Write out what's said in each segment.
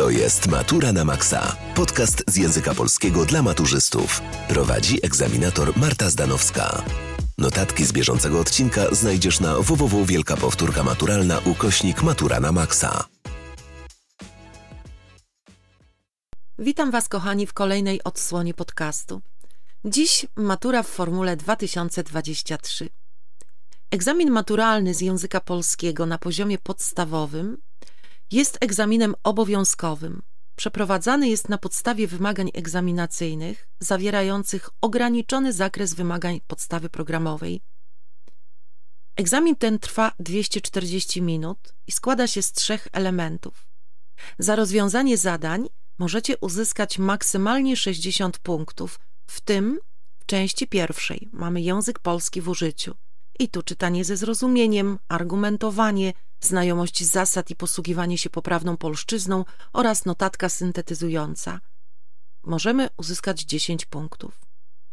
To jest Matura na Maxa. Podcast z języka polskiego dla maturzystów. Prowadzi egzaminator Marta Zdanowska. Notatki z bieżącego odcinka znajdziesz na www Wielka Powtórka Maturalna ukośnik Matura na Maxa. Witam Was, kochani, w kolejnej odsłonie podcastu. Dziś matura w formule 2023. Egzamin maturalny z języka polskiego na poziomie podstawowym jest egzaminem obowiązkowym. Przeprowadzany jest na podstawie wymagań egzaminacyjnych zawierających ograniczony zakres wymagań podstawy programowej. Egzamin ten trwa 240 minut i składa się z trzech elementów. Za rozwiązanie zadań możecie uzyskać maksymalnie 60 punktów, w tym w części pierwszej mamy język polski w użyciu. I tu czytanie ze zrozumieniem, argumentowanie, znajomość zasad i posługiwanie się poprawną polszczyzną oraz notatka syntetyzująca. Możemy uzyskać 10 punktów.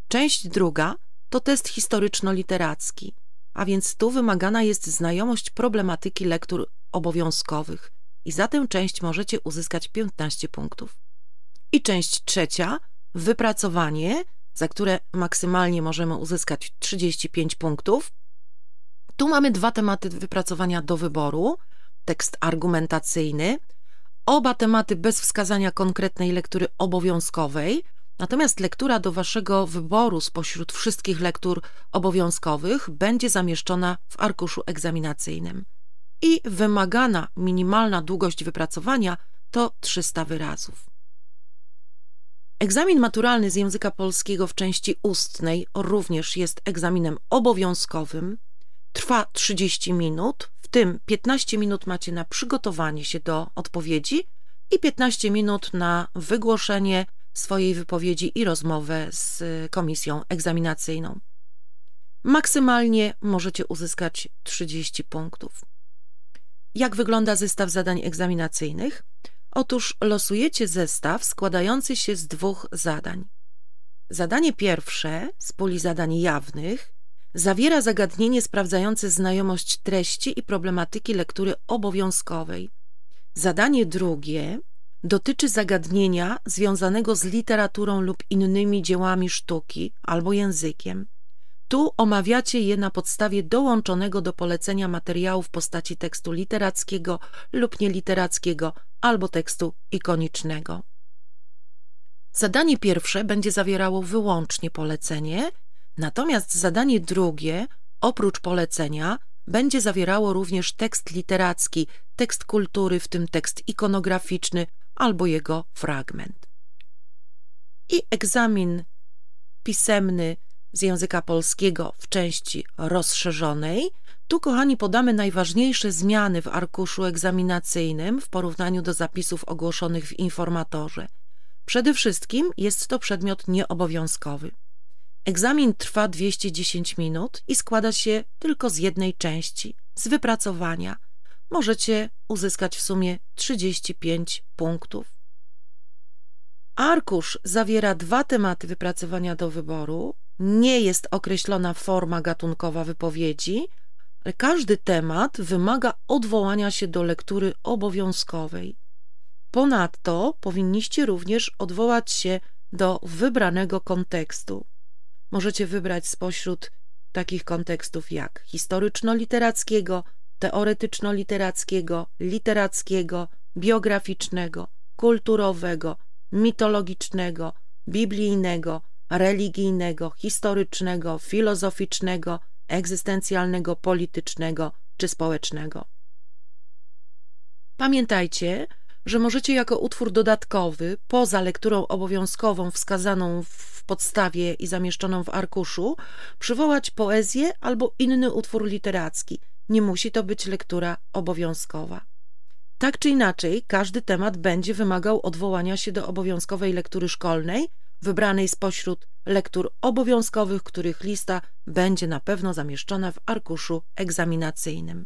Część druga to test historyczno-literacki, a więc tu wymagana jest znajomość problematyki lektur obowiązkowych i za tę część możecie uzyskać 15 punktów. I część trzecia, wypracowanie, za które maksymalnie możemy uzyskać 35 punktów, tu mamy dwa tematy wypracowania do wyboru: tekst argumentacyjny, oba tematy bez wskazania konkretnej lektury obowiązkowej. Natomiast lektura do waszego wyboru spośród wszystkich lektur obowiązkowych będzie zamieszczona w arkuszu egzaminacyjnym. I wymagana minimalna długość wypracowania to 300 wyrazów. Egzamin maturalny z języka polskiego w części ustnej również jest egzaminem obowiązkowym trwa 30 minut, w tym 15 minut macie na przygotowanie się do odpowiedzi i 15 minut na wygłoszenie swojej wypowiedzi i rozmowę z komisją egzaminacyjną. Maksymalnie możecie uzyskać 30 punktów. Jak wygląda zestaw zadań egzaminacyjnych? Otóż losujecie zestaw składający się z dwóch zadań. Zadanie pierwsze z puli zadań jawnych zawiera zagadnienie sprawdzające znajomość treści i problematyki lektury obowiązkowej. Zadanie drugie dotyczy zagadnienia związanego z literaturą lub innymi dziełami sztuki albo językiem. Tu omawiacie je na podstawie dołączonego do polecenia materiału w postaci tekstu literackiego lub nieliterackiego albo tekstu ikonicznego. Zadanie pierwsze będzie zawierało wyłącznie polecenie Natomiast zadanie drugie, oprócz polecenia, będzie zawierało również tekst literacki, tekst kultury, w tym tekst ikonograficzny albo jego fragment. I egzamin pisemny z języka polskiego w części rozszerzonej. Tu, kochani, podamy najważniejsze zmiany w arkuszu egzaminacyjnym w porównaniu do zapisów ogłoszonych w informatorze. Przede wszystkim jest to przedmiot nieobowiązkowy. Egzamin trwa 210 minut i składa się tylko z jednej części z wypracowania. Możecie uzyskać w sumie 35 punktów. Arkusz zawiera dwa tematy wypracowania do wyboru. Nie jest określona forma gatunkowa wypowiedzi, ale każdy temat wymaga odwołania się do lektury obowiązkowej. Ponadto powinniście również odwołać się do wybranego kontekstu możecie wybrać spośród takich kontekstów jak historyczno-literackiego, teoretyczno-literackiego, literackiego, biograficznego, kulturowego, mitologicznego, biblijnego, religijnego, historycznego, filozoficznego, egzystencjalnego, politycznego czy społecznego. Pamiętajcie, że możecie jako utwór dodatkowy, poza lekturą obowiązkową wskazaną w podstawie i zamieszczoną w arkuszu, przywołać poezję albo inny utwór literacki. Nie musi to być lektura obowiązkowa. Tak czy inaczej, każdy temat będzie wymagał odwołania się do obowiązkowej lektury szkolnej, wybranej spośród lektur obowiązkowych, których lista będzie na pewno zamieszczona w arkuszu egzaminacyjnym.